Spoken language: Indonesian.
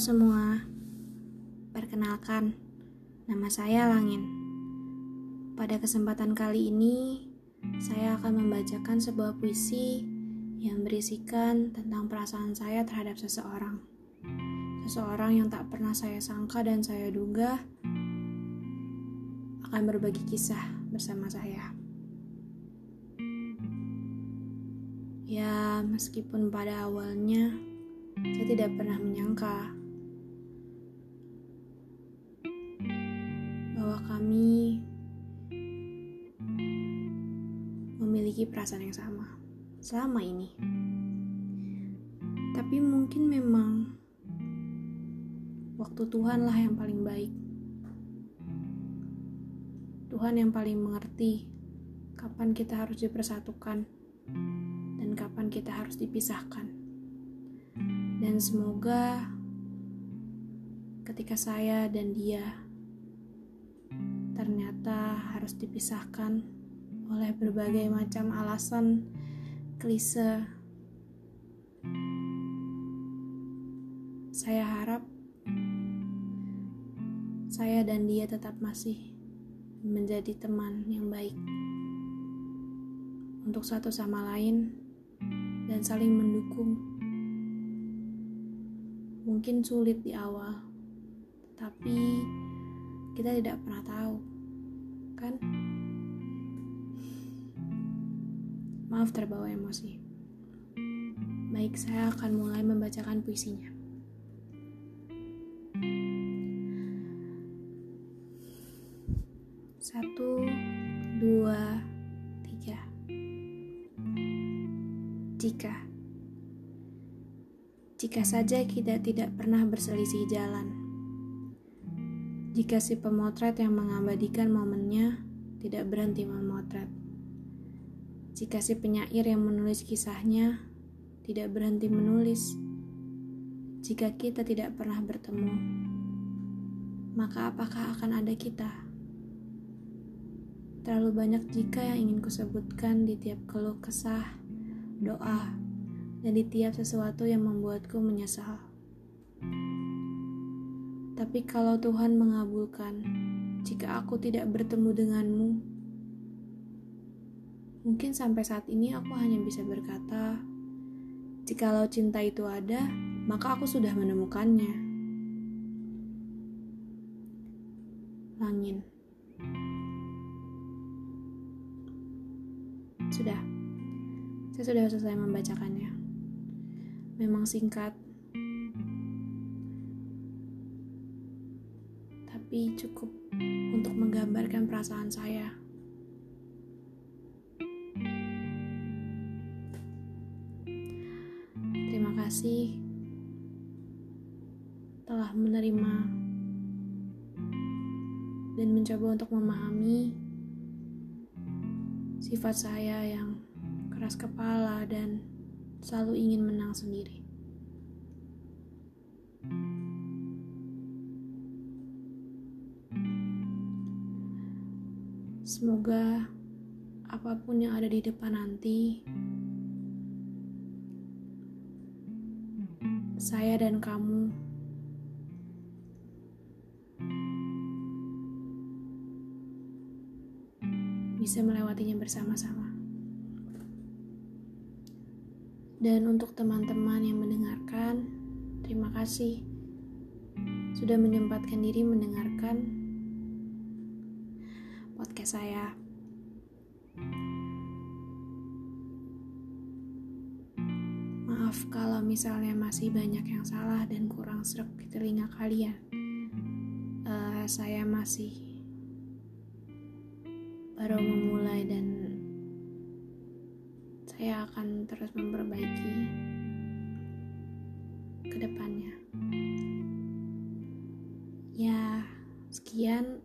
semua, perkenalkan, nama saya Langin. Pada kesempatan kali ini, saya akan membacakan sebuah puisi yang berisikan tentang perasaan saya terhadap seseorang. Seseorang yang tak pernah saya sangka dan saya duga akan berbagi kisah bersama saya. Ya, meskipun pada awalnya saya tidak pernah menyangka kami memiliki perasaan yang sama selama ini. Tapi mungkin memang waktu Tuhanlah yang paling baik. Tuhan yang paling mengerti kapan kita harus dipersatukan dan kapan kita harus dipisahkan. Dan semoga ketika saya dan dia ternyata harus dipisahkan oleh berbagai macam alasan klise. Saya harap saya dan dia tetap masih menjadi teman yang baik untuk satu sama lain dan saling mendukung mungkin sulit di awal, tapi kita tidak pernah tahu, kan? Maaf terbawa emosi. Baik, saya akan mulai membacakan puisinya. Satu, dua, tiga. Jika jika saja kita tidak pernah berselisih jalan. Jika si pemotret yang mengabadikan momennya tidak berhenti memotret. Jika si penyair yang menulis kisahnya tidak berhenti menulis. Jika kita tidak pernah bertemu, maka apakah akan ada kita? Terlalu banyak jika yang ingin kusebutkan di tiap keluh kesah, doa, dan di tiap sesuatu yang membuatku menyesal. Tapi kalau Tuhan mengabulkan, jika aku tidak bertemu denganmu, mungkin sampai saat ini aku hanya bisa berkata, jikalau cinta itu ada, maka aku sudah menemukannya. Langin. Sudah. Saya sudah selesai membacakannya memang singkat, tapi cukup untuk menggambarkan perasaan saya. Terima kasih telah menerima dan mencoba untuk memahami sifat saya yang keras kepala dan selalu ingin menang sendiri. Semoga apa pun yang ada di depan nanti, saya dan kamu bisa melewatinya bersama-sama. Dan untuk teman-teman yang mendengarkan, terima kasih sudah menyempatkan diri mendengarkan podcast saya. Maaf kalau misalnya masih banyak yang salah dan kurang serak di telinga kalian. Uh, saya masih baru memulai dan saya akan terus memperbaiki ke depannya. Ya, sekian.